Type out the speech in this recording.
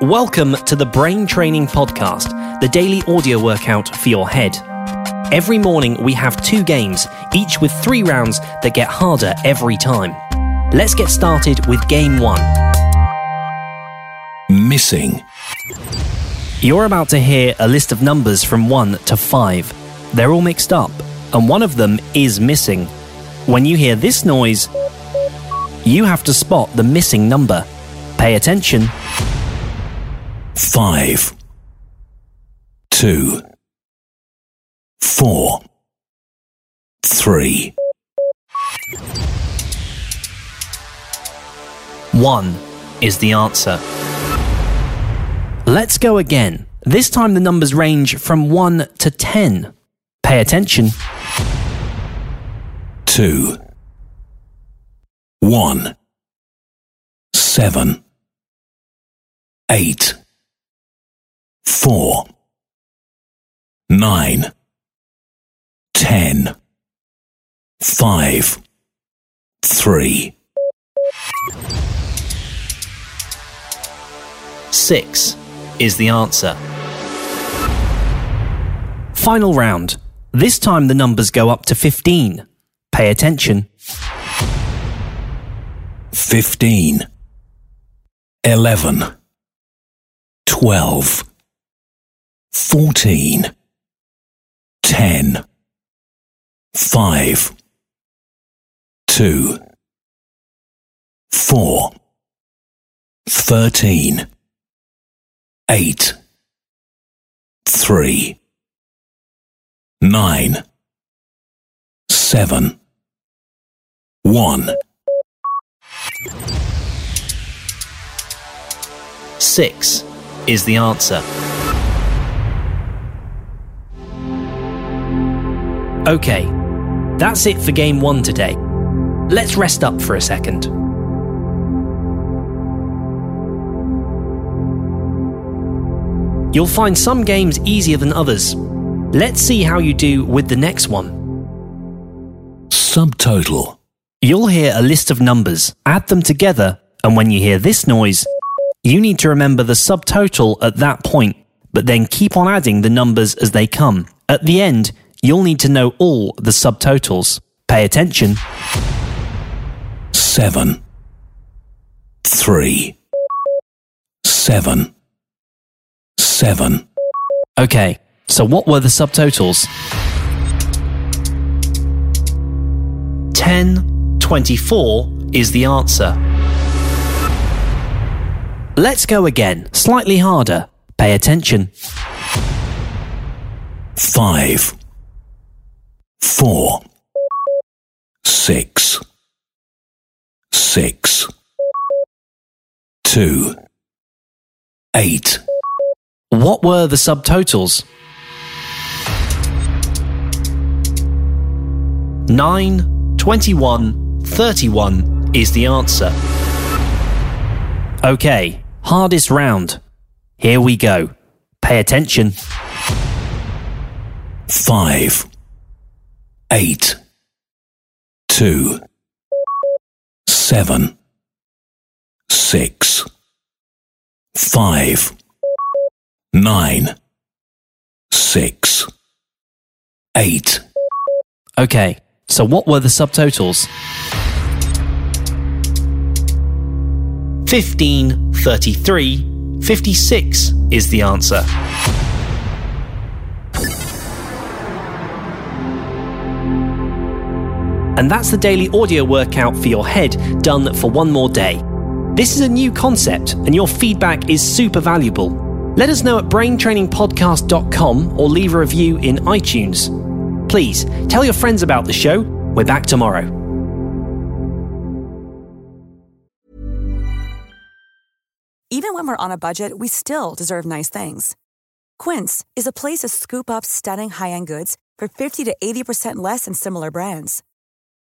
Welcome to the Brain Training Podcast, the daily audio workout for your head. Every morning we have two games, each with three rounds that get harder every time. Let's get started with game one. Missing. You're about to hear a list of numbers from 1 to 5. They're all mixed up, and one of them is missing. When you hear this noise, you have to spot the missing number. Pay attention. Five. Two. Four. Three. 1 is the answer. Let's go again. This time the numbers range from 1 to 10. Pay attention. Two. One. Seven. Eight. Four. Nine. Ten. Five. Three. 6 is the answer. Final round. This time the numbers go up to 15. Pay attention. Fifteen. Eleven. Twelve. Fourteen. Ten. Five. Two. Four. Thirteen. Eight. Three. Nine. Seven. One. 6 is the answer. Okay, that's it for game 1 today. Let's rest up for a second. You'll find some games easier than others. Let's see how you do with the next one. Subtotal. You'll hear a list of numbers, add them together, and when you hear this noise, you need to remember the subtotal at that point, but then keep on adding the numbers as they come. At the end, you'll need to know all the subtotals. Pay attention. Seven. Three. Seven. Seven. Okay, so what were the subtotals? 10, 24 is the answer. Let's go again, slightly harder. Pay attention. Five. Four. Six. Six. Two. Eight. What were the subtotals? 9, 21, 31 is the answer. Okay, hardest round. Here we go. Pay attention. Five. Eight. Two. Seven. Six. Five. Nine. Six. Eight. Okay, so what were the subtotals? 15, 33, 56 is the answer. And that's the daily audio workout for your head done for one more day. This is a new concept, and your feedback is super valuable. Let us know at braintrainingpodcast.com or leave a review in iTunes. Please tell your friends about the show. We're back tomorrow. Even when we're on a budget, we still deserve nice things. Quince is a place to scoop up stunning high end goods for 50 to 80% less than similar brands.